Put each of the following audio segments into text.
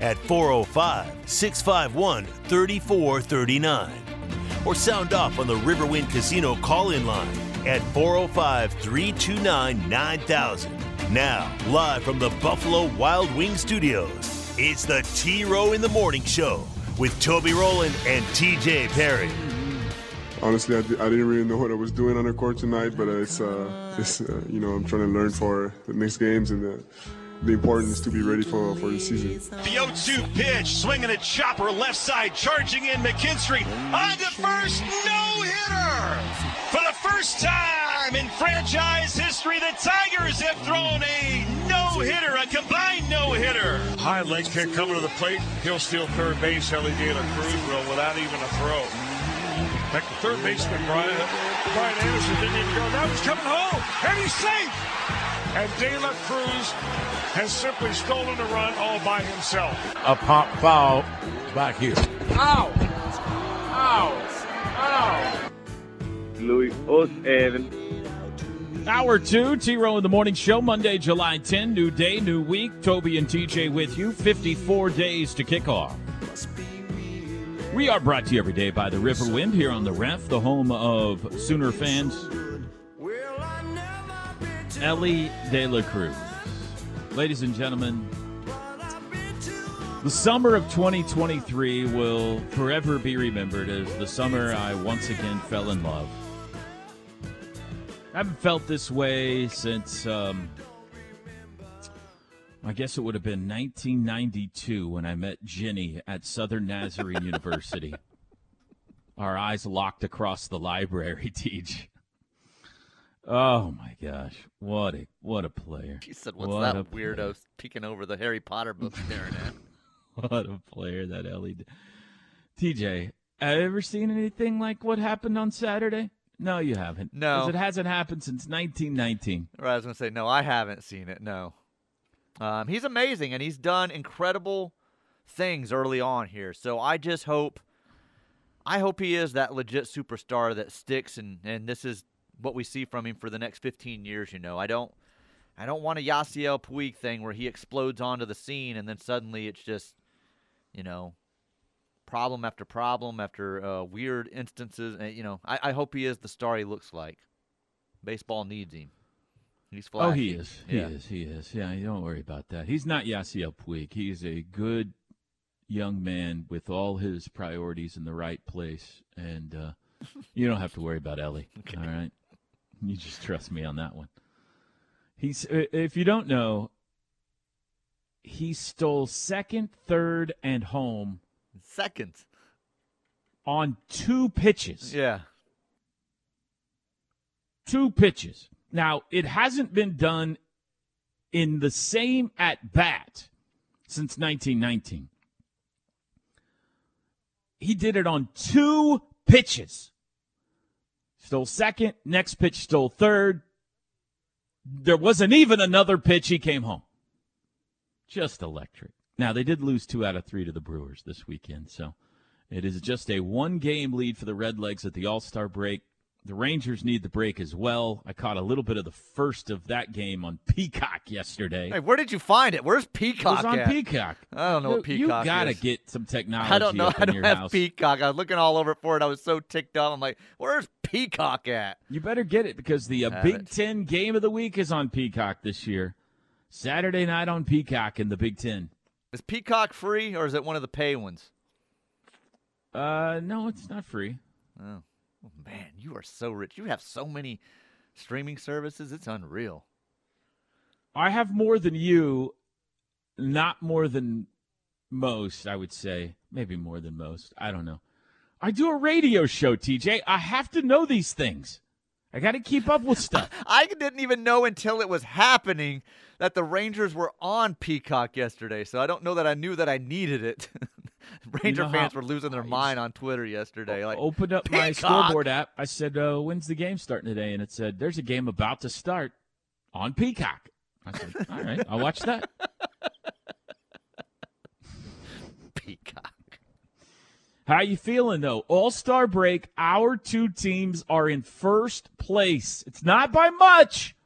at 405 651 3439 or sound off on the Riverwind Casino call in line at 405 329 9000. Now, live from the Buffalo Wild Wing Studios, it's the T Row in the Morning Show with Toby Rowland and TJ Perry. Honestly, I, I didn't really know what I was doing on the court tonight, but it's, uh, it's uh, you know, I'm trying to learn for the next games and the, the importance to be ready for, for the season. The 0-2 pitch, swinging a chopper left side, charging in McKinstry on to first, no hitter. For the first time in franchise history, the Tigers have thrown a no hitter, a combined no hitter. High leg kick coming to the plate. He'll steal third base. Elly De La Cruz will without even a throw. Back to third baseman Brian Brian Anderson didn't even go. Now he's coming home and he's safe. And De La Cruz has simply stolen a run all by himself. a pop foul back here. Ow! Ow! Ow! Louis Ocean. Hour two, T Row in the Morning Show, Monday, July 10. New day, new week. Toby and TJ with you. 54 days to kick off. We are brought to you every day by the Riverwind here on the Ref, the home of Sooner fans. Elly De La Cruz. Ladies and gentlemen, the summer of 2023 will forever be remembered as the summer I once again fell in love. I haven't felt this way since, um, I guess it would have been 1992 when I met Ginny at Southern Nazarene University. Our eyes locked across the library, Teach. Oh my gosh, what a what a player! He said, "What's What that weirdo peeking over the Harry Potter book staring at?" What a player that Elly. did. TJ, have you ever seen anything like what happened on Saturday? No, you haven't. No. it hasn't happened since 1919. Right, I was gonna say no. I haven't seen it. No, um, he's amazing and he's done incredible things early on here. So I just hope, I hope he is that legit superstar that sticks and and this is what we see from him for the next 15 years. You know, I don't, I don't want a Yasiel Puig thing where he explodes onto the scene and then suddenly it's just, you know, problem after problem after uh, weird instances. And, you know, I, I hope he is the star he looks like. Baseball needs him. He's flashy. Oh, he is. He Yeah. is. He is. Yeah, you don't worry about that. He's not Yasiel Puig. He's a good young man with all his priorities in the right place, and uh, you don't have to worry about Elly. All right, you just trust me on that one. He's. uh, If you don't know, he stole second, third, and home Second. on two pitches. Yeah. two pitches. Now, it hasn't been done in the same at bat since 1919. He did it on two pitches. Stole second, next pitch stole third. There wasn't even another pitch. He came home. Just electric. Now, they did lose two out of three to the Brewers this weekend, so it is just a one game lead for the Redlegs at the All Star break. The Rangers need the break as well. I caught a little bit of the first of that game on Peacock yesterday. Hey, where did you find it? Where's Peacock? it was on at? Peacock. I don't know what You- Peacock You gotta is. get some technology I don't know. I don't have house. Peacock. I was looking all over for it. I was so ticked off. I'm like, where's Peacock at? You better get it because the uh, Big it. Ten game of the week is on Peacock this year. Saturday night on Peacock in the Big Ten. Is Peacock free or is it one of the pay ones? Uh, no, it's not free. Oh, Oh, man, you are so rich. You have so many streaming services. It's unreal. I have more than you, not more than most, I would say. Maybe more than most. I don't know. I do a radio show, TJ. I have to know these things. I got to keep up with stuff. I didn't even know until it was happening that the Rangers were on Peacock yesterday. So I don't know that I knew that I needed it Ranger You know fans how- were losing their mind on Twitter yesterday. Like, opened up my scoreboard app. I said, uh, "When's the game starting today?" And it said, "There's a game about to start on Peacock." I said, "All right, I'll watch that." Peacock. How you feeling though? All Star break. Our two teams are in first place. It's not by much.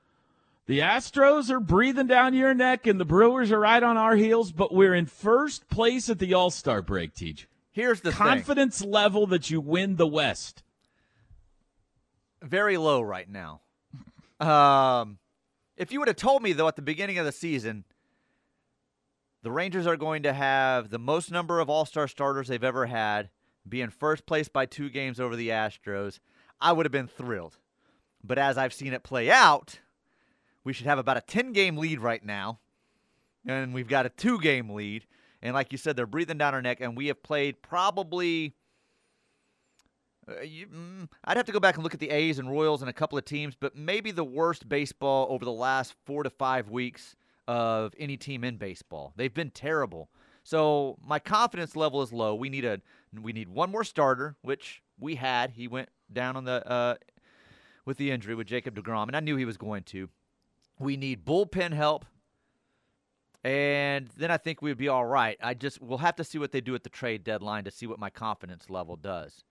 The Astros are breathing down your neck, and the Brewers are right on our heels. But we're in first place at the All Star break. Teach Here's the thing. confidence level that you win the West. very low right now. Um, if you would have told me though at the beginning of the season, the Rangers are going to have the most number of All-Star starters they've ever had, be in first place by two games over the Astros, I would have been thrilled. But as I've seen it play out, we should have about a 10-game lead right now, and we've got a two-game lead. And like you said, they're breathing down our neck, and we have played probably uh, you, mm, I'd have to go back and look at the A's and Royals and a couple of teams, but maybe the worst baseball over the last four to five weeks of any team in baseball. They've been terrible. So my confidence level is low. We need a we need one more starter, which we had. He went down on the uh, with the injury with Jacob Degrom, and I knew he was going to. We need bullpen help, and then I think we'd be all right. I just we'll have to see what they do at the trade deadline to see what my confidence level does.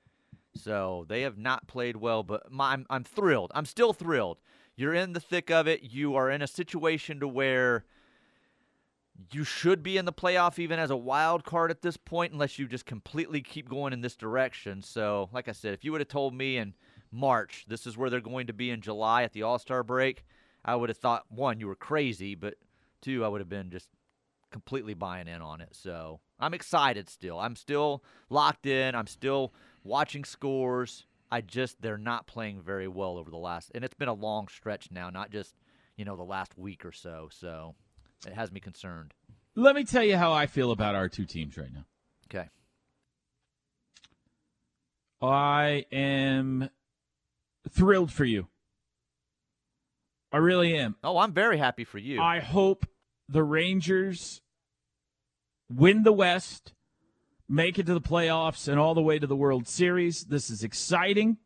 So they have not played well, but my, I'm I'm thrilled. I'm still thrilled. You're in the thick of it. You are in a situation to where you should be in the playoff even as a wild card at this point, unless you just completely keep going in this direction. So, like I said, if you would have told me in March this is where they're going to be in July at the All Star break, I would have thought one you were crazy, but two I would have been just completely buying in on it. So I'm excited still. I'm still locked in. I'm still watching scores. I just they're not playing very well over the last and it's been a long stretch now, not just, you know, the last week or so. So it has me concerned. Let me tell you how I feel about our two teams right now. Okay. I am thrilled for you. I really am. Oh, I'm very happy for you. I hope the Rangers win the West, make it to the playoffs, and all the way to the World Series. This is exciting.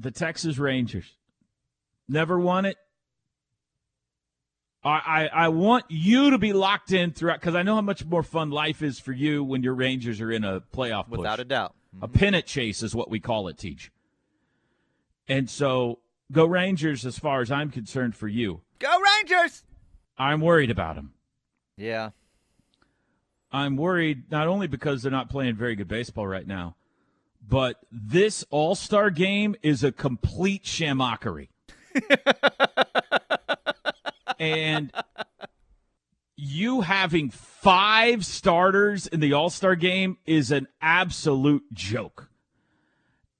The Texas Rangers never won it. I, I, I want you to be locked in throughout because I know how much more fun life is for you when your Rangers are in a playoff push. Without a doubt. A pennant chase is what we call it, Teach. And so go Rangers as far as I'm concerned for you. Go Rangers! I'm worried about them. Yeah. I'm worried not only because they're not playing very good baseball right now, but this All Star game is a complete shamockery. and you having five starters in the All Star game is an absolute joke.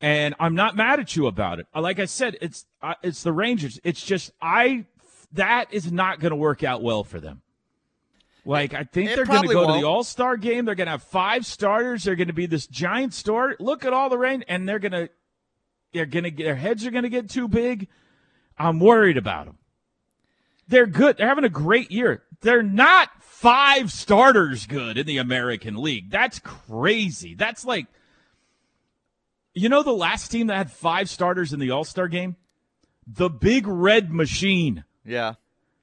And I'm not mad at you about it. Like I said, it's uh, it's the Rangers. It's just I that is not going to work out well for them. Like I think it they're going to go to won't. the All Star game. They're going to have five starters. They're going to be this giant store. Look at all the rain, and they're going to they're going to their heads are going to get too big. I'm worried about them. They're good. They're having a great year. They're not five starters good in the American League. That's crazy. That's like, you know, the last team that had five starters in the All Star game? The Big Red Machine. Yeah.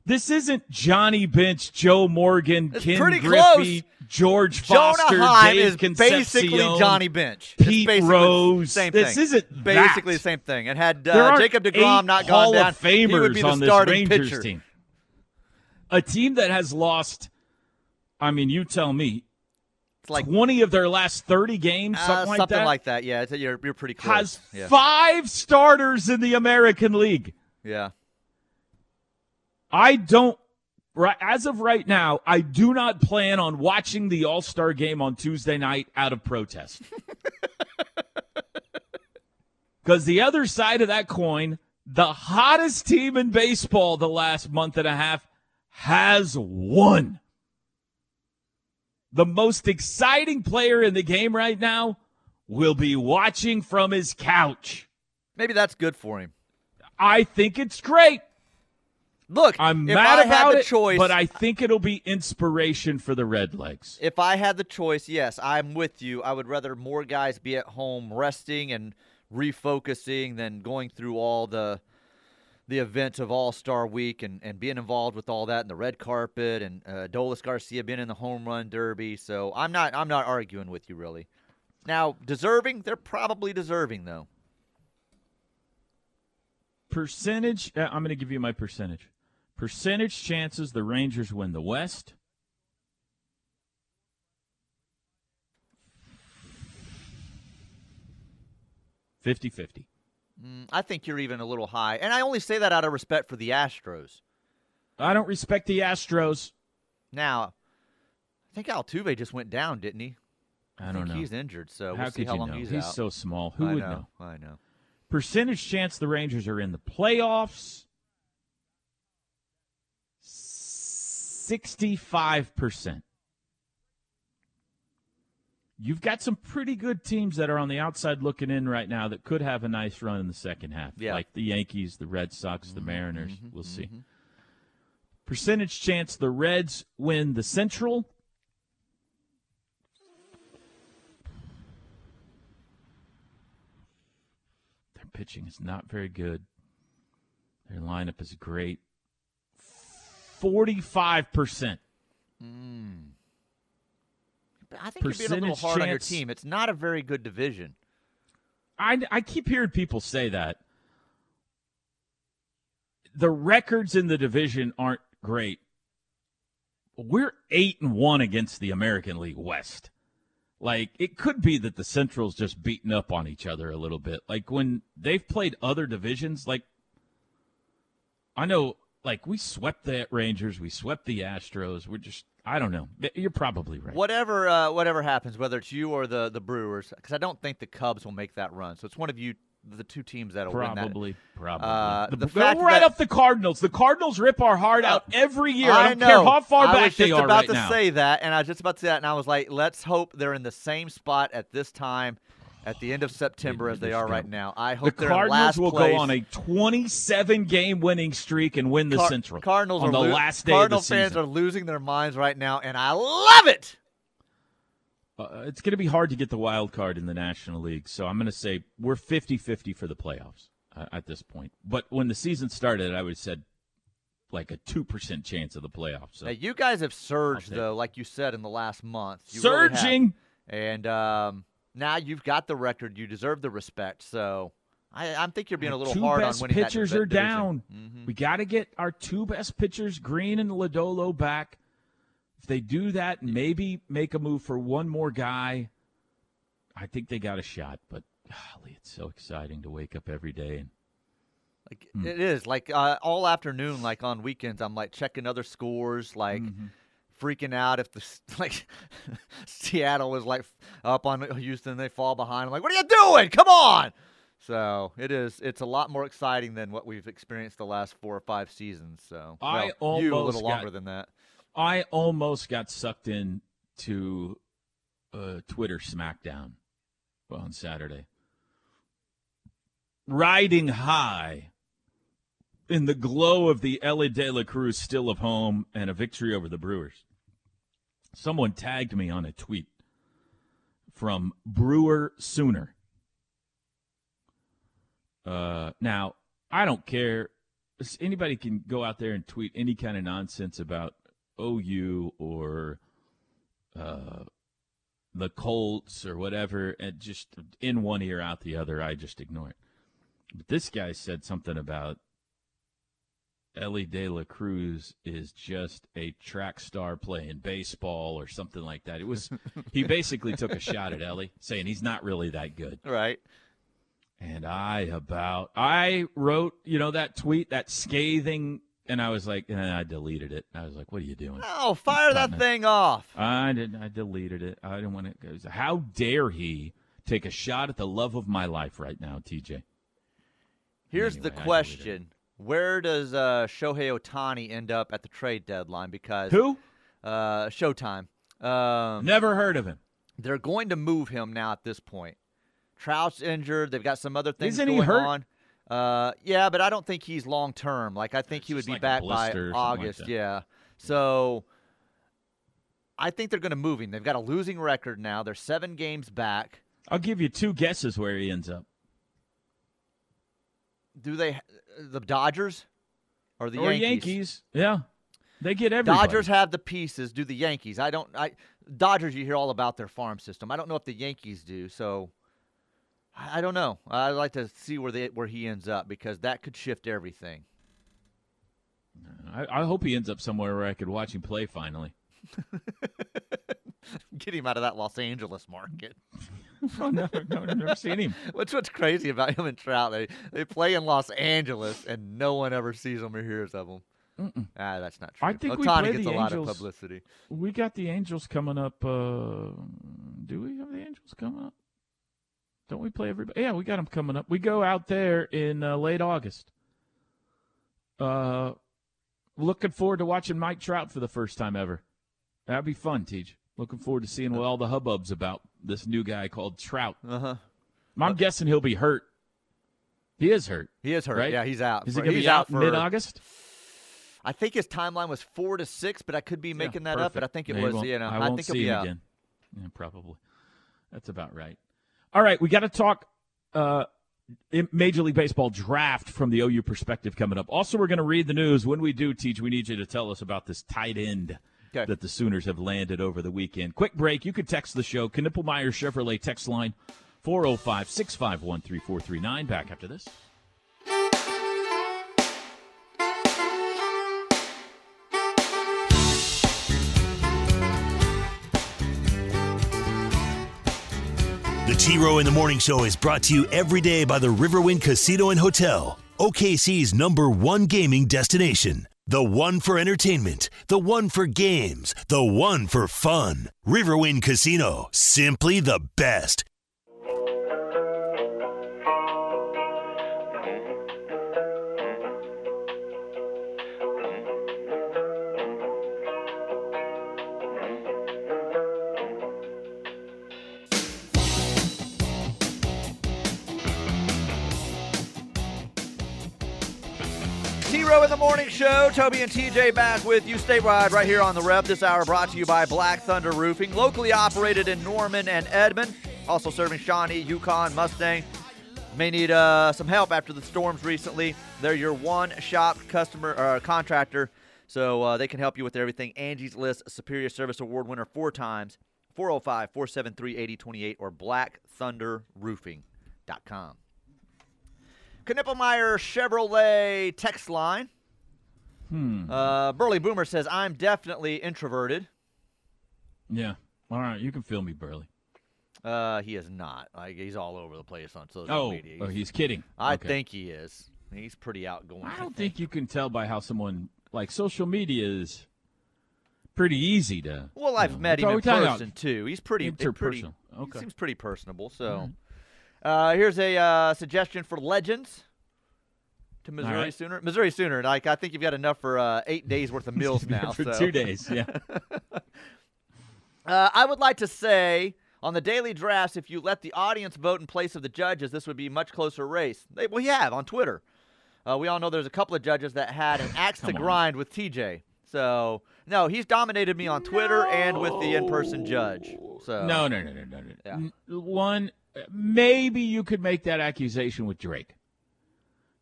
This isn't Johnny Bench, Joe Morgan, It's Ken Griffey, close. George Jonah Foster, Heim Dave is Concepcion, basically Johnny Bench. It's Pete basically Rose. Same This thing. isn't basically that. the same thing. And had uh, Jacob Degrom not Hall gone down, of Famers he would be the on this starting Rangers pitcher. team. A team that has lost. I mean, you tell me. It's like twenty of their last thirty games, uh, something like something that. like that. Yeah, you're you're pretty close. has yeah. five starters in the American League. yeah. I don't. Right as of right now, I do not plan on watching the All Star game on Tuesday night out of protest. Because the other side of that coin, the hottest team in baseball the last month and a half has won. The most exciting player in the game right now will be watching from his couch. Maybe that's good for him. I think it's great. Look, I'm if mad I had about the it, choice, but I think it'll be inspiration for the Redlegs. if I had the choice, yes, I'm with you. I would rather more guys be at home resting and refocusing than going through all the the events of All Star Week and, and being involved with all that and the red carpet and uh, Dolis Garcia being in the home run derby. So I'm not I'm not arguing with you really. Now deserving, they're probably deserving though. Percentage, uh, I'm going to give you my percentage. Percentage chances the Rangers win the West. Fifty-fifty. Mm, I think you're even a little high, and I only say that out of respect for the Astros. I don't respect the Astros. Now, I think Altuve just went down, didn't he? I don't think know. He's injured, so How we'll see how long know? he's, He's out. He's so small. Who I would know, know? I know. Percentage chance the Rangers are in the playoffs. Sixty-five percent. You've got some pretty good teams that are on the outside looking in right now that could have a nice run in the second half, Yeah. like the Yankees, the Red Sox, the Mhm, Mariners. mhm, we'll see. mhm. Percentage chance the Reds win the Central. Their pitching is not very good. Their lineup is great. 45%. Mm. I think you're being a little hard on your team. It's not a very good division. I, I keep hearing people say that. The records in the division aren't great. We're eight and one against the American League West. Like it could be that the Central's just beating up on each other a little bit. Like when they've played other divisions, like I know, like we swept the Rangers, we swept the Astros. We're just, I don't know. You're probably right. Whatever, uh, whatever happens, whether it's you or the the Brewers, because I don't think the Cubs will make that run. So it's one of you, the two teams that'll win that. Probably, probably. Uh, the, the fact right that- up the Cardinals. The Cardinals rip our heart out every year. I, I don't know. care how far I back was they just are about right to now. say that, and I was just about to say that, and I was like, let's hope they're in the same spot at this time, at the end of September as they are right now. I the hope they're in Cardinals will place. go on a 27 game winning streak and win the Car- Central. Cardinals on are the lo- last day Cardinal the fans season. are losing their minds right now, and I love it. Uh, it's going to be hard to get the wild card in the National League, so I'm going to say we're 50-50 for the playoffs uh, at this point. But when the season started, I would have said like a two percent chance of the playoffs. So Now, you guys have surged though, like you said in the last month. You really surging. and um, now you've got the record. You deserve the respect. So I, I think you're being a little two hard on best winning pitchers that divi- are down. Mhm. We got to get our two best pitchers, Greene and Lodolo, back. If they do that, maybe make a move for one more guy. I think they got a shot. But golly, it's so exciting to wake up every day and Like Hmm. it is like uh, all afternoon, like on weekends, I'm like checking other scores, like Mm-hmm. Freaking out if the like Seattle was like up on Houston, and they fall behind. I'm like, what are you doing? Come on! So it is. It's a lot more exciting than what we've experienced the last four or five seasons. So I well, you a almost little got- longer than that. I almost got sucked in to uh, Twitter SmackDown on Saturday. Riding high in the glow of the Elly De La Cruz still of home and a victory over the Brewers. Someone tagged me on a tweet from Brewer Sooner. Uh, now, I don't care. Anybody can go out there and tweet any kind of nonsense about OU or uh, the Colts or whatever, and just in one ear, out the other. I just ignore it. But this guy said something about Elly De La Cruz is just a track star playing baseball or something like that. It was he basically took a shot at Elly, saying he's not really that good. Right. And I about I wrote, you know, that tweet, that scathing, and I was like, and I deleted it. I was like, what are you doing? Oh, fire that it. thing off. I didn't. I deleted it. I didn't want it. to. How dare he take a shot at the love of my life right now, TJ? Here's Anyway, the question: Where does uh, Shohei Ohtani end up at the trade deadline? Because Who? Uh, Showtime. Um, Never heard of him. They're going to move him now at this point. Trout's injured. They've got some other things Isn't he going hurt? on. Uh, yeah, but I don't think he's long term. Like I think It's he would be like back by something like August. yeah. So I think they're going to move him. They've got a losing record now. They're seven games back. I'll give you two guesses where he ends up. Do they? The Dodgers or the or Yankees? Yankees. Yeah. They get everybody. Dodgers have the pieces. Do the Yankees? I don't. I Dodgers. You hear all about their farm system. I don't know if the Yankees do. So I don't know. I'd like to see where they where he ends up because that could shift everything. I, I hope he ends up somewhere where I could watch him play finally. Get him out of that Los Angeles market. oh, no, no, I've never seen him. What's what's crazy about him and Trout? They they play in Los Angeles and no one ever sees them or hears of them. Ah, that's not true. I think we Ohtani gets a lot of publicity. We got the Angels coming up. Uh, do we have the Angels coming up? Don't we play everybody? Yeah, we got them coming up. We go out there in uh, late August. Uh, looking forward to watching Mike Trout for the first time ever. That'd be fun, Teach. Looking forward to seeing what all the hubbub's about this new guy called Trout. Uh huh. I'm guessing he'll be hurt. He is hurt. He is hurt. Right? Yeah, he's out. Is he going to he's be out for mid-August? I think his timeline was four to six, but I could be making that up. But I think it Yeah, was. You know, I I, think see he'll be him out. again. Yeah, probably. That's about right. All right, we got to talk uh, Major League Baseball draft from the OU perspective coming up. Also, we're going to read the news. When we do, Teach, we need you to tell us about this tight end Okay. that the Sooners have landed over the weekend. Quick break. You can text the show. Knippelmeyer Chevrolet text line 405 651 3439. Back after this. The T Row in the Morning Show is brought to you every day by the Riverwind Casino and Hotel, OKC's number one gaming destination. The one for entertainment, the one for games, the one for fun. Riverwind Casino, simply the best. Morning Show. Toby and TJ back with you statewide right here on the Rev. This hour brought to you by Black Thunder Roofing, locally operated in Norman and Edmond. Also serving Shawnee, Yukon, Mustang. May need uh, some help after the storms recently. They're your one shop customer uh, contractor, so uh, they can help you with everything. Angie's List Superior Service Award winner four times 405 473 8028 or blackthunderroofing.com. Knippelmeyer Chevrolet text line. Hmm. Uh, Burley Boomer says, I'm definitely introverted. Yeah. All right. You can feel me, Burley. Uh, he is not. Like he's all over the place on social Oh, media. oh, he's kidding. I Okay. think he is. He's pretty outgoing. I don't think you can tell by how someone like social media is pretty easy to. Well, I've know, met him in person too. He's pretty, pretty. interpersonal. Okay. He seems pretty personable. So, uh, here's a uh, suggestion for legends to Missouri right. Sooner. Missouri Sooner. Like I think you've got enough for uh, eight days worth of meals now. for so. two days. Yeah. Uh, I would like to say on the daily drafts, if you let the audience vote in place of the judges, this would be a much closer race. They, we have on Twitter. Uh, we all know there's a couple of judges that had an axe to Come on. grind with TJ. So no, he's dominated me on Twitter and with the in-person judge. So no, no, no, no, no, no. Yeah. One, maybe you could make that accusation with Drake,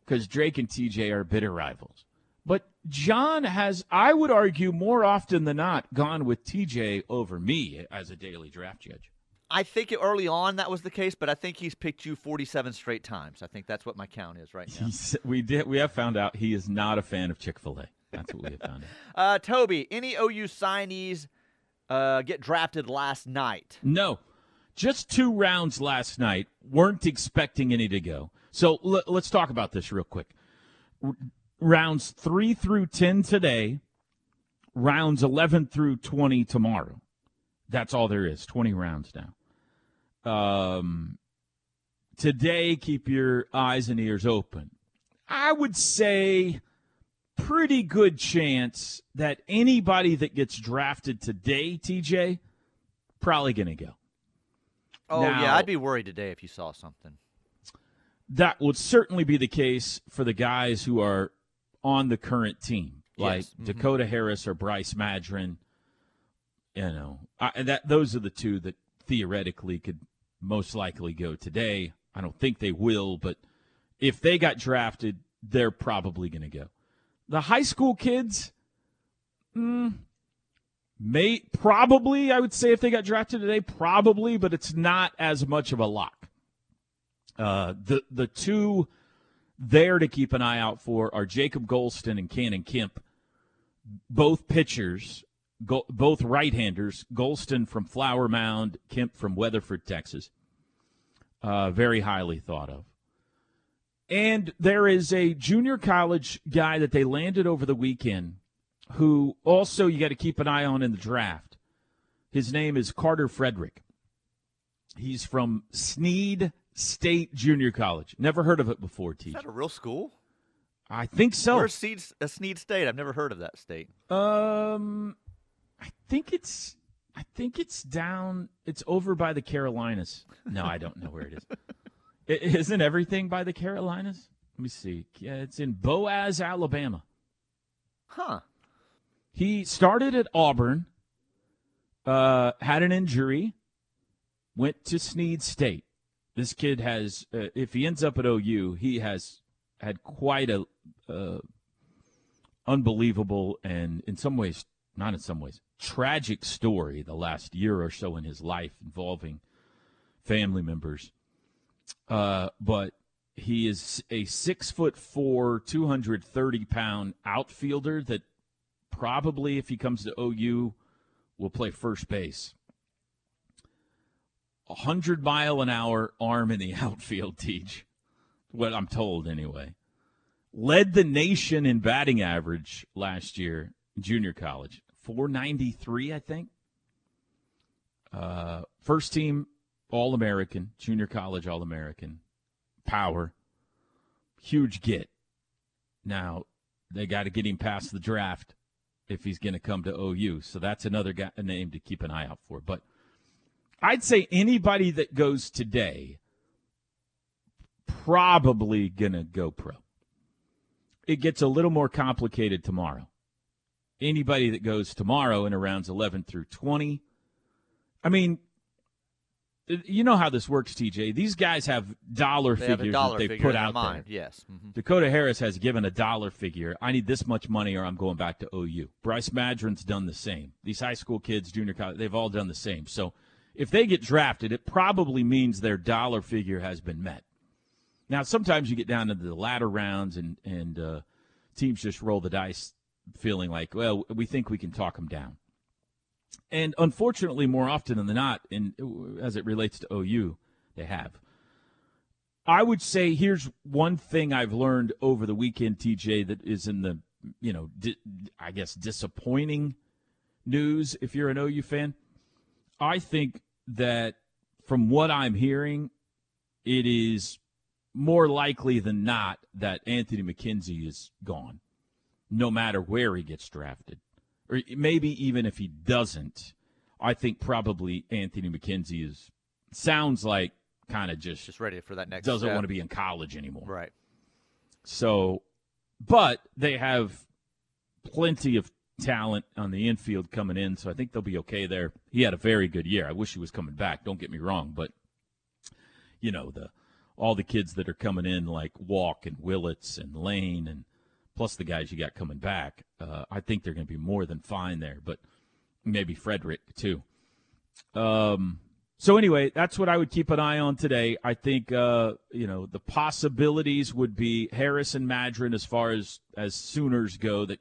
because Drake and TJ are bitter rivals. But John has, I would argue, more often than not, gone with TJ over me as a daily draft judge. I think early on that was the case, but I think he's picked you 47 straight times. I think that's what my count is right now. He's, we did. We have found out he is not a fan of Chick Fil A. That's what we have found out. Uh, Toby, any OU signees uh, get drafted last night? No, just two rounds last night. Weren't expecting any to go. So l- let's talk about this real quick. R- rounds three through ten today. Rounds eleven through twenty tomorrow. That's all there is. Twenty rounds now. Um, today, keep your eyes and ears open. I would say pretty good chance that anybody that gets drafted today, TJ, probably going to go. Oh Now- yeah, I'd be worried today if you saw something. That would certainly be the case for the guys who are on the current team, like Yes. Mhm. Dakota Harris or Bryce Madron. You know, I, that those are the two that theoretically could most likely go today. I don't think they will, but if they got drafted, they're probably going to go. The high school kids, mm, may probably I would say if they got drafted today, probably, but it's not as much of a lock. Uh, the the two there to keep an eye out for are Jacob Golston and Cannon Kemp, both pitchers, go, both right-handers. Golston from Flower Mound, Kemp from Weatherford, Texas. Uh, very highly thought of. And there is a junior college guy that they landed over the weekend who also you got to keep an eye on in the draft. His name is Carter Frederick. He's from Snead State Junior College. Never heard of it before, Is Teach. that a real school? I think so. Where's Seed, uh, Snead State? I've never heard of that state. Um, I think it's. I think it's down. It's over by the Carolinas. No, I don't know where it is. I- Isn't everything by the Carolinas? Let me see. Yeah, it's in Boaz, Alabama. Huh. He started at Auburn, uh, had an injury, went to Snead State. This kid has, uh, if he ends up at OU, he has had quite a uh, unbelievable and, in some ways, not in some ways, tragic story the last year or so in his life involving family members. Uh, but he is a six foot four, 230 pound outfielder that probably, if he comes to OU, will play first base. A hundred mile an hour arm in the outfield, teach. What I'm told, anyway. Led the nation in batting average last year, junior college. 493, I think. Uh, first team All American, junior college All American. Power. Huge get. Now, they got to get him past the draft if he's going to come to OU. So that's another guy, name to keep an eye out for. But I'd say anybody that goes today probably going to go pro. It gets a little more complicated tomorrow. Anybody that goes tomorrow in rounds 11 through 20, I mean, you know how this works, TJ. These guys have dollar They figures a dollar that they put out mind. there. Yes. Mhm. Dakota Harris has given a dollar figure. I need this much money or I'm going back to OU. Bryce Madron's done the same. These high school kids, junior college, they've all done the same. So if they get drafted, it probably means their dollar figure has been met. Now, sometimes you get down into the latter rounds and, and uh, teams just roll the dice feeling like, well, we think we can talk them down. And unfortunately, more often than not, in as it relates to OU, they have. I would say here's one thing I've learned over the weekend, TJ, that is in the, you know, di- I guess disappointing news if you're an OU fan. I think that from what I'm hearing, it is more likely than not that Anthony McKenzie is gone, no matter where he gets drafted. Or maybe even if he doesn't, I think probably Anthony McKenzie is sounds like kind of just Just ready for that next. doesn't step. want to be in college anymore. Right. So, but they have plenty of talent on the infield coming in, so I think they'll be okay there. He had a very good year. I wish he was coming back. Don't get me wrong, but you know the all the kids that are coming in like Walk and Willits and Lane and plus the guys you got coming back. Uh, I think they're going to be more than fine there, but maybe Frederick too. Um, so anyway, that's what I would keep an eye on today. I think uh, you know the possibilities would be Harris and Madron as far as as Sooners go that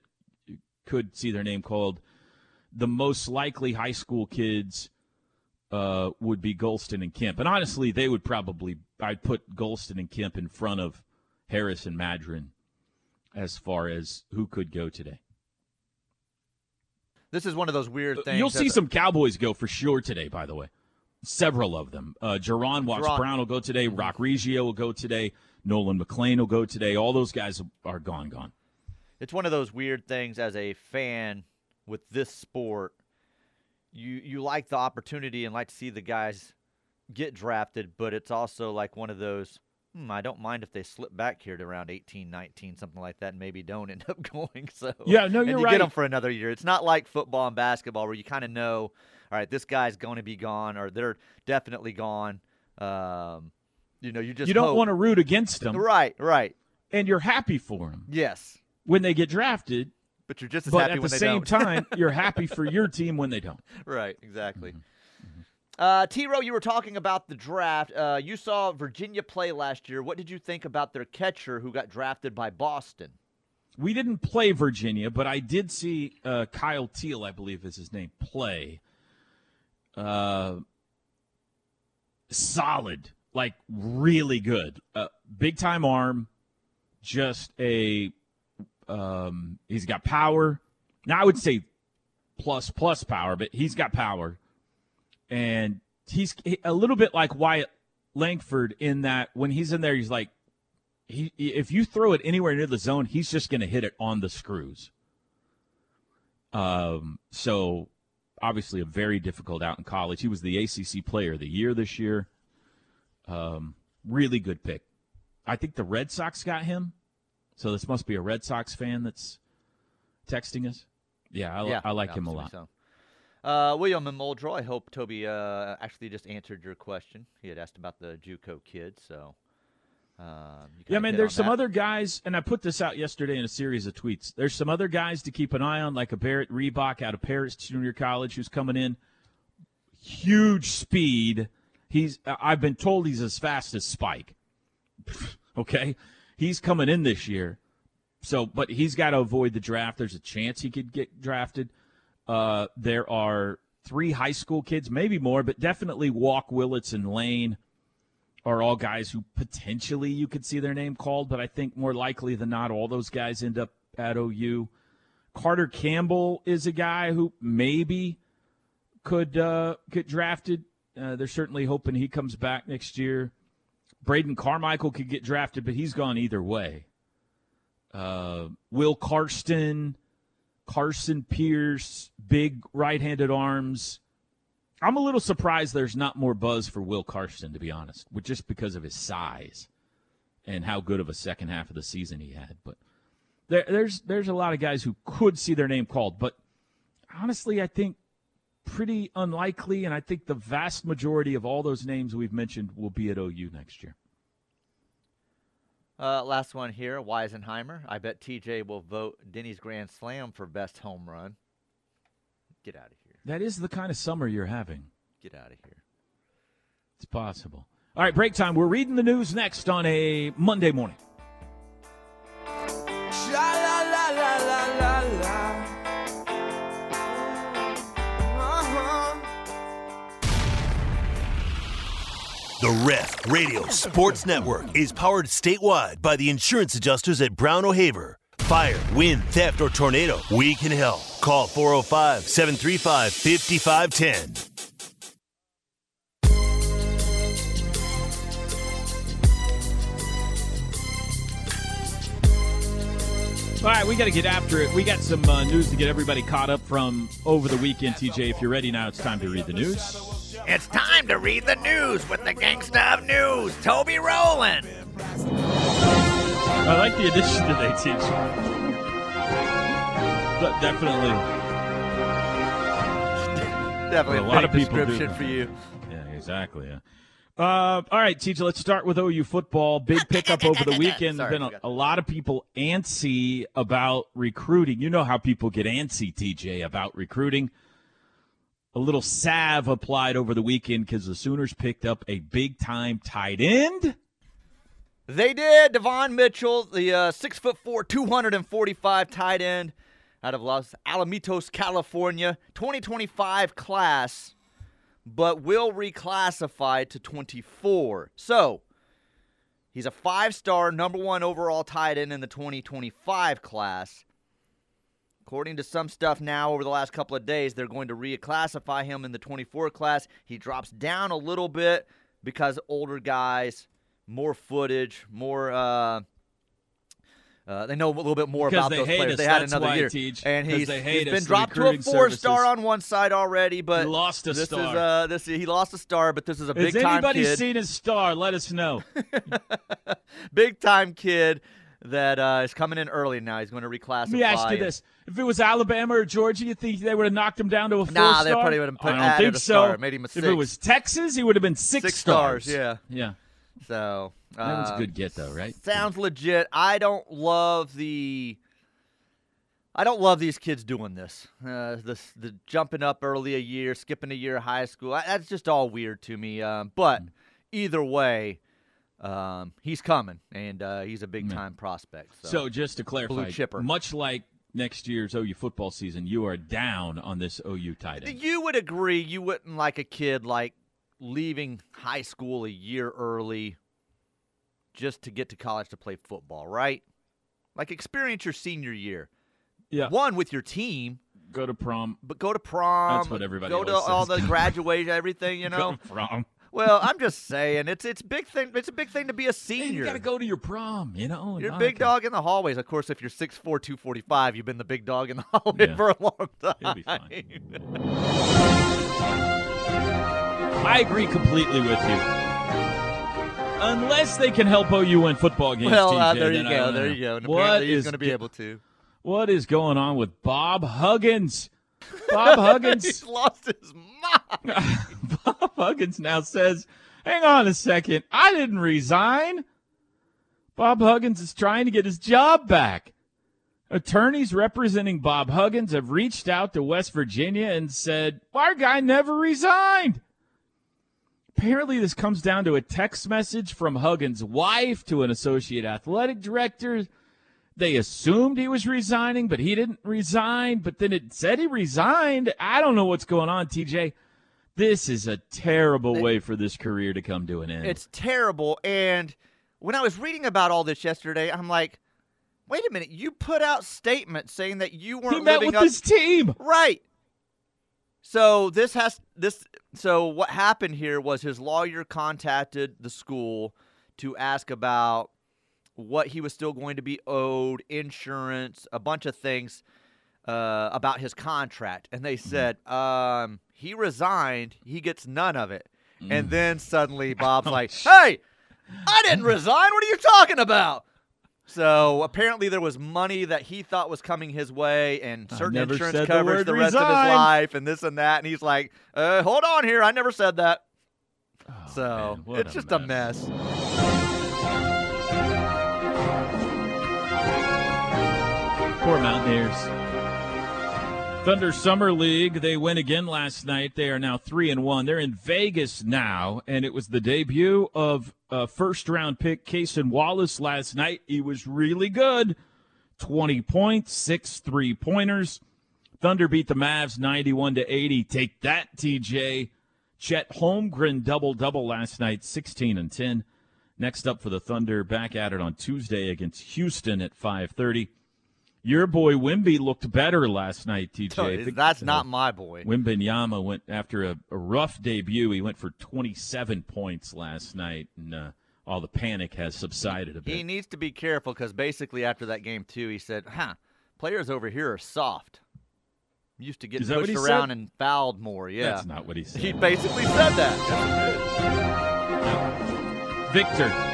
could see their name called. The most likely high school kids uh, would be Golston and Kemp, and honestly, they would probably I'd put Golston and Kemp in front of Harris and Madron as far as who could go today. This is one of those weird things. You'll see some Cowboys go for sure today, by the way. Several of them. Uh, Jerron Watts Jerron- Brown will go today. Roc Riggio will go today. Nolan McLean will go today. All those guys are gone, gone. It's one of those weird things as a fan with this sport. You you like the opportunity and like to see the guys get drafted, but it's also like one of those hmm, I don't mind if they slip back here to around 18, 19, something like that, and maybe don't end up going. So Yeah, no, and you're you right. get them for another year. It's not like football and basketball where you kind of know, all right, this guy's going to be gone or they're definitely gone. Um, you know, you just you don't hope. want to root against them, Right, right. and you're happy for them Yes, when they get drafted. but you're just as But happy at the same time, you're happy for your team when they don't. right, exactly. Mm-hmm. Uh, T. Row, you were talking about the draft. Uh, you saw Virginia play last year. What did you think about their catcher who got drafted by Boston? We didn't play Virginia, but I did see uh, Kyle Teel, I believe is his name, play. Uh, solid, like really good, uh, big time arm, just a. Um, he's got power. Now I would say plus plus power, but he's got power, and he's a little bit like Wyatt Langford in that when he's in there, he's like he if you throw it anywhere near the zone, he's just going to hit it on the screws. Um, so obviously a very difficult out in college. He was the ACC Player of the Year this year. Um, really good pick. I think the Red Sox got him, so this must be a Red Sox fan that's texting us. Yeah, I, yeah, I like yeah, him a lot. So. Uh, William and Muldrow, I hope Toby uh, actually just answered your question. He had asked about the JUCO kid, so um, Yeah, kinda man, there's some that. other guys, and I put this out yesterday in a series of tweets. There's some other guys to keep an eye on, like a Barrett Reebok out of Paris Junior College who's coming in. Huge speed. He's I've been told he's as fast as Spike. okay? He's coming in this year. So, but he's got to avoid the draft. There's a chance he could get drafted. Uh, there are three high school kids, maybe more, but definitely Walk, Willits, and Lane are all guys who potentially you could see their name called, but I think more likely than not, all those guys end up at OU. Carter Campbell is a guy who maybe could uh, get drafted. Uh, they're certainly hoping he comes back next year. Braden Carmichael could get drafted, but he's gone either way. Uh, Will Karsten, Carson Pierce, big right-handed arms. I'm a little surprised there's not more buzz for Will Karsten, to be honest, just because of his size and how good of a second half of the season he had. But there, there's there's a lot of guys who could see their name called, but honestly, I think pretty unlikely, and I think the vast majority of all those names we've mentioned will be at OU next year. Uh, last one here, Weisenheimer. I bet TJ will vote Denny's Grand Slam for best home run. Get out of here. That is the kind of summer you're having. Get out of here. It's possible. All right, break time. We're reading the news next on a Monday morning. The Ref Radio Sports Network is powered statewide by the insurance adjusters at Brown O'Haver. Fire, wind, theft, or tornado, we can help. Call 405 735 5510. All right, we got to get after it. We got some uh, news to get everybody caught up from over the weekend. TJ, if you're ready now, it's time to read the news. It's time to read the news with the Gangsta of News, Toby Rowland. I like the addition today, TJ. De- definitely. Definitely A lot of fitting people do description that. for you. Yeah, exactly. Yeah. Uh, all right, TJ, let's start with OU football. Big pickup over the weekend. Sorry, Been a, a lot of people antsy about recruiting. You know how people get antsy, TJ, about recruiting. A little salve applied over the weekend because the Sooners picked up a big time tight end. They did. Devon Mitchell, the uh, six foot four, 245 tight end out of Los Alamitos, California, 2025 class, but will reclassify to 24. So he's a five star, number one overall tight end in the 2025 class. According to some stuff now over the last couple of days, they're going to reclassify him in the 24 class. He drops down a little bit because older guys, more footage, more uh, Uh, they know a little bit more Because about those players. us, They had that's another why, year, Teach, and he's, he's been us, dropped to a recruiting four-star on one side already. But He lost a this star. is uh, this he lost a star, but this is a Has big time Has anybody seen his star? Let us know. big time kid that uh, is coming in early now. He's going to reclassify. Let me ask you this: If it was Alabama or Georgia, you think they would have knocked him down to a four Nah, star? they probably would've put- I don't think a so. star, made him a six. If it was Texas, he would have been six, Six stars, yeah. yeah. So That was a uh, good get, though, right? Sounds legit. I don't love the. I don't love these kids doing this. Uh, the the jumping up early a year, skipping a year of high school. I, that's just all weird to me. Um, but either way, um, he's coming, and uh, he's a big time prospect. So, So just to clarify, Blue chipper. much like next year's OU football season, you are down on this OU tight end. you would agree you wouldn't like a kid like leaving high school a year early just to get to college to play football, right? Like experience your senior year. Yeah. One with your team, Go to prom. but go to prom. That's what everybody Go to all the graduation, everything. You Go know. to prom. Well, I'm just saying it's it's big thing. It's a big thing to be a Hey, senior. you got to go to your prom, you know. You're a big dog in the hallways. Of course, if you're 6'4", 245, you've been the big dog in the hallway Yeah. for a long time. Be fine. I agree completely with you. Unless they can help OU win football games. well, uh, there you go. There you go. And What is going to be go- able to. What is going on with Bob Huggins? Bob Huggins. Lost his mind. Bob Huggins now says, "Hang on a second, I didn't resign." Bob Huggins is trying to get his job back. Attorneys representing Bob Huggins have reached out to West Virginia and said, Our guy never resigned. Apparently, this comes down to a text message from Huggins' wife to an associate athletic director. They assumed he was resigning, but he didn't resign. But then it said he resigned. I don't know what's going on, TJ. This is a terrible way for this career to come to an end. It's terrible. And when I was reading about all this yesterday, I'm like, wait a minute. You put out statements saying that you weren't he met living with up his team. Right. So this has this so what happened here was his lawyer contacted the school to ask about what he was still going to be owed, insurance, a bunch of things uh, about his contract, and they said um, he resigned, he gets none of it, and then suddenly Bob's like, "Hey, I didn't resign. What are you talking about?" So apparently there was money that he thought was coming his way and certain insurance the coverage the, rest of his life and this and that. And he's like, uh, hold on here. I never said that. so Oh, man, it's a just a mess. mess. Poor Mountaineers. Thunder Summer League, they win again last night. They are now three and one. They're in Vegas now, and it was the debut of uh, first round pick Cason Wallace last night. He was really good. 20 points, six three pointers. Thunder beat the Mavs 91 to 80. Take that, TJ. Chet Holmgren double double last night, 16 and 10. Next up for the Thunder, back at it on Tuesday against Houston at 5:30. Your boy Wemby looked better last night, TJ. So that's not my boy. Wembanyama went after a, a rough debut. He went for 27 points last night, and uh, all the panic has subsided a bit. He needs to be careful because basically after that game too, he said, "Huh, players over here are soft. Used to get pushed around said? and fouled more." Yeah, That's not what he said. He basically said that. Victor,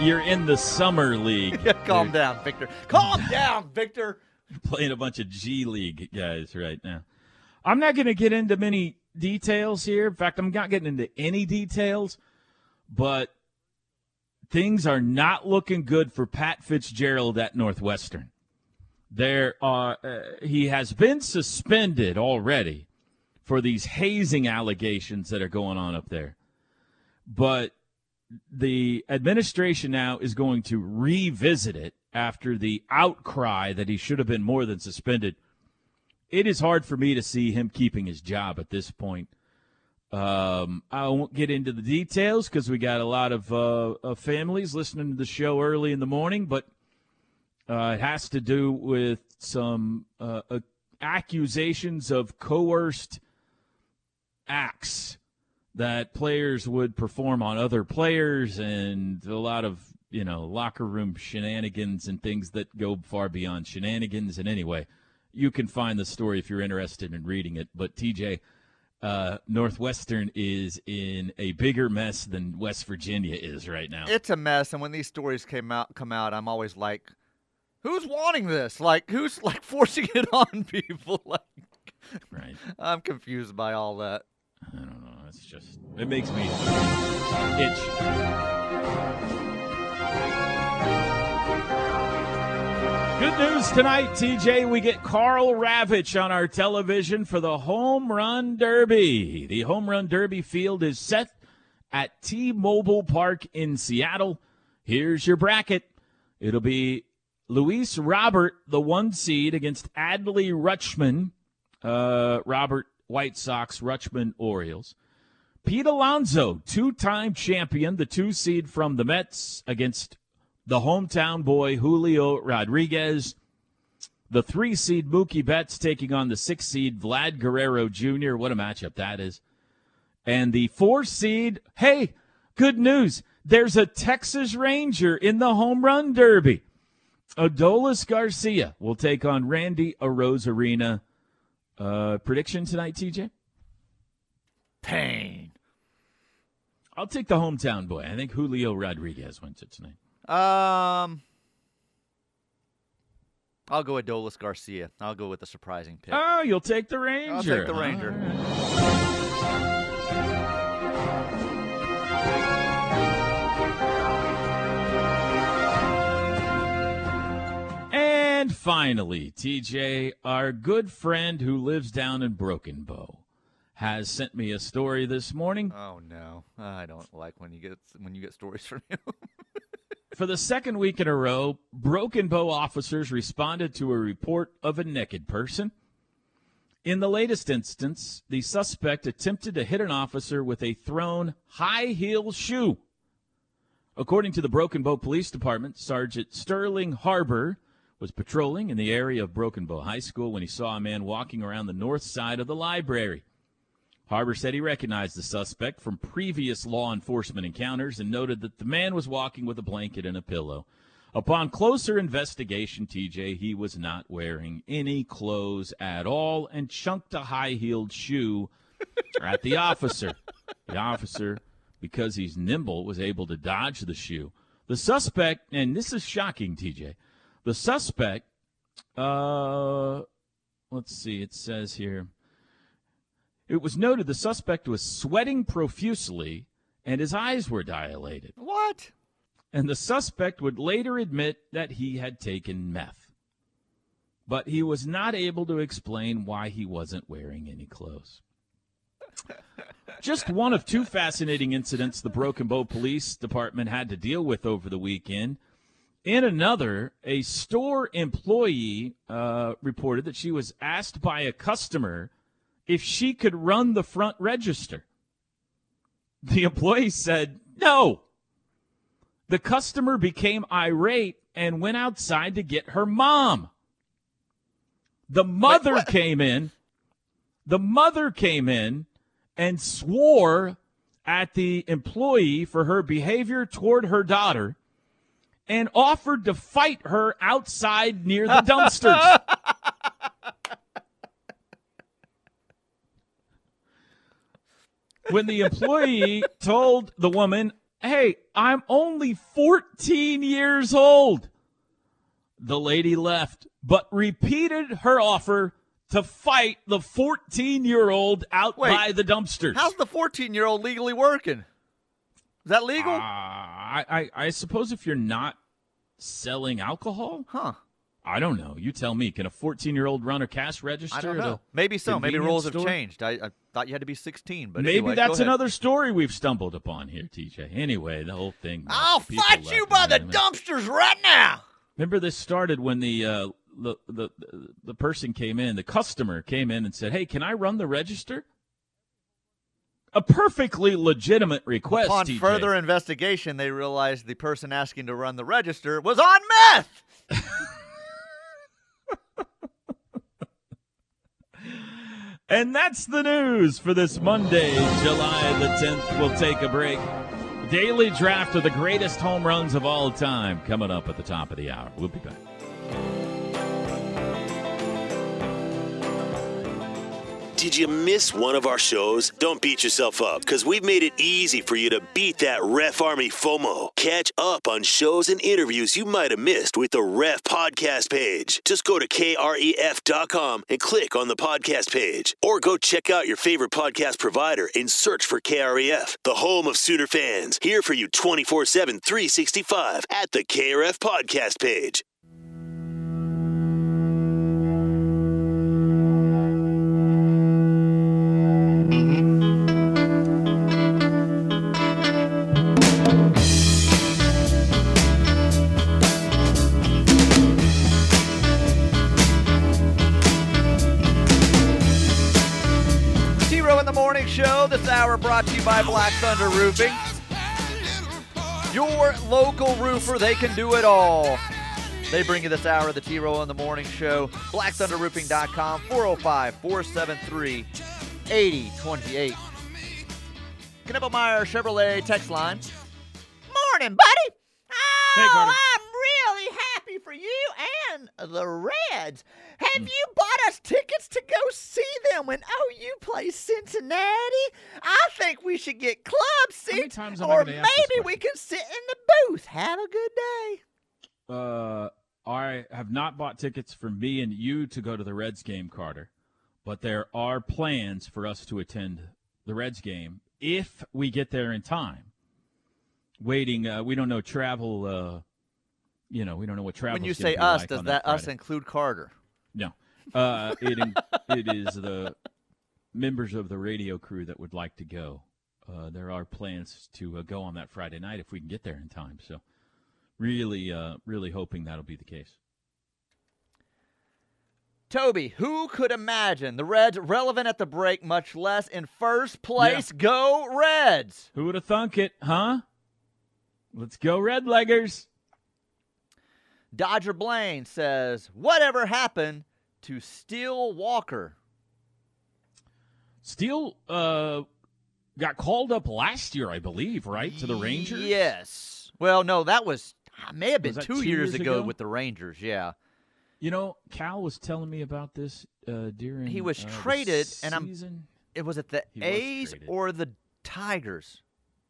you're in the summer league. Yeah, calm down, Victor. Calm down, Victor. playing a bunch of G League guys right now. I'm not going to get into many details here. In fact, I'm not getting into any details, but things are not looking good for Pat Fitzgerald at Northwestern. There are uh, he has been suspended already for these hazing allegations that are going on up there. But the administration now is going to revisit it after the outcry that he should have been more than suspended. It is hard for me to see him keeping his job at this point. Um, I won't get into the details because we got a lot of, uh, of families listening to the show early in the morning, but uh, it has to do with some uh, accusations of coerced acts that players would perform on other players and a lot of you know, locker room shenanigans and things that go far beyond shenanigans. And anyway, you can find the story if you're interested in reading it. But TJ, uh, Northwestern is in a bigger mess than West Virginia is right now. It's a mess, and when these stories came out, come out, I'm always like, "Who's wanting this? Like, who's like forcing it on people?" Like, right. I'm confused by all that. I don't know. It's just it makes me itch. Good news tonight, TJ. We get Karl Ravech on our television for the Home Run Derby. The Home Run Derby field is set at T-Mobile Park in Seattle. Here's your bracket. It'll be Luis Robert, the one seed, against Adley Rutschman. Uh, Robert White Sox, Rutschman Orioles. Pete Alonso, two time champion, the two seed from the Mets against the hometown boy Julio Rodriguez. The three seed Mookie Betts taking on the six seed Vlad Guerrero Jr. What a matchup that is. And the four seed, hey, good news. There's a Texas Ranger in the home run derby. Adolis Garcia will take on Randy Arozarena. Uh, prediction tonight, TJ? Pain. I'll take the hometown boy. I think Julio Rodriguez wins it tonight. Um, I'll go with Dolis Garcia. I'll go with the surprising pick. Oh, you'll take the Ranger. I'll take the Ranger. And finally, TJ, our good friend who lives down in Broken Bow, has sent me a story this morning. Oh no, I don't like when you get when you get stories from you. For the second week in a row, Broken Bow officers responded to a report of a naked person. In the latest instance, the suspect attempted to hit an officer with a thrown high heel shoe. According to the Broken Bow Police Department, Sergeant Sterling Harbor was patrolling in the area of Broken Bow High School when he saw a man walking around the north side of the library. Harbor said he recognized the suspect from previous law enforcement encounters and noted that the man was walking with a blanket and a pillow. Upon closer investigation, TJ, he was not wearing any clothes at all and chunked a high heeled shoe at the officer. The officer, because he's nimble, was able to dodge the shoe. The suspect, and this is shocking, TJ, the suspect, uh, let's see, it says here. It was noted the suspect was sweating profusely and his eyes were dilated. What? And the suspect would later admit that he had taken meth. But he was not able to explain why he wasn't wearing any clothes. Just one of two fascinating incidents the Broken Bow Police Department had to deal with over the weekend. In another, a store employee uh, reported that she was asked by a customer if she could run the front register. The employee said no. The customer became irate and went outside to get her mom. The mother Wait, came in. The mother came in and swore at the employee for her behavior toward her daughter and offered to fight her outside near the dumpsters. When the employee told the woman, Hey, I'm only 14 years old, the lady left, but repeated her offer to fight the 14 year old out Wait, by the dumpsters. How's the 14 year old legally working? Is that legal? Uh, I, I, I suppose if you're not selling alcohol, huh. I don't know. You tell me. Can a 14 year old run a cash register? I don't know. Maybe so. Maybe rules have changed. I, I thought you had to be 16, but Maybe anyway, that's another story we've stumbled upon here, TJ. Anyway, the whole thing. I'll fight you by the dumpsters right now. Remember, this started when the, uh, the the the person came in, the customer came in and said, "Hey, can I run the register?" A perfectly legitimate request. Upon TJ. further investigation, they realized the person asking to run the register was on meth. And that's the news for this Monday, July the 10th. We'll take a break. daily draft of the greatest home runs of all time coming up at the top of the hour. We'll be back. Did you miss one of our shows? Don't beat yourself up because we've made it easy for you to beat that Ref Army FOMO. Catch up on shows and interviews you might have missed with the Ref podcast page. Just go to kref.com and click on the podcast page, or go check out your favorite podcast provider and search for KREF, the home of Sooner fans. Here for you 24 7, 365 at the KRF podcast page. By Black Thunder Roofing. Your local roofer, they can do it all. They bring you this hour of the T Row in the Morning Show. BlackThunderRoofing.com, 405-473-8028. Knippelmeyer Chevrolet text line. Morning, buddy. Hey, Oh, Carter. I'm really happy for you and the Reds. Have you bought us tickets to go see them when OU plays Cincinnati? I think we should get club seats, times am I or gonna ask this maybe we can sit in the booth. Have a good day. Uh, I have not bought tickets for me and you to go to the Reds game, Carter, but there are plans for us to attend the Reds game if we get there in time. Waiting, uh, we don't know travel. Uh, you know, we don't know what travel. when you say us, does that us include Carter? No, uh, it it is the members of the radio crew that would like to go. Uh, there are plans to uh, go on that Friday night if we can get there in time. So, really, uh, really hoping that'll be the case. Toby, who could imagine the Reds relevant at the break, much less in first place? Go Reds! Who would have thunk it, huh? Let's go, Red Leggers. Dodger Blaine says, Whatever happened to Steele Walker? Steele uh, got called up last year, I believe, right, to the Rangers. Yes. Well, no, that was may have been two, two years, years ago, ago? with the Rangers. Yeah, You know, Cal was telling me about this uh, during. He was uh, the traded, and I'm- it was it the He A's or the Tigers,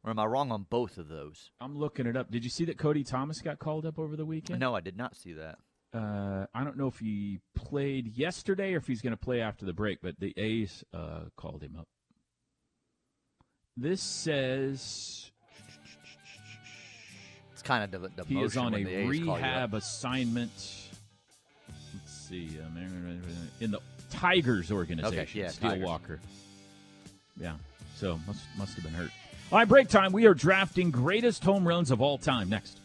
or am I wrong on both of those? I'm looking it up. Did you see that Cody Thomas got called up over the weekend? No, I did not see that. Uh, I don't know if he played yesterday or if he's going to play after the break, but the A's uh, called him up. This says It's kind of the, the he is on a the A's call you up. rehab assignment. Let's see, um, in the Tigers organization. yeah, Steele Tigers. Walker. Yeah, so must must have been hurt. All right, break time. We are drafting greatest home runs of all time. Next.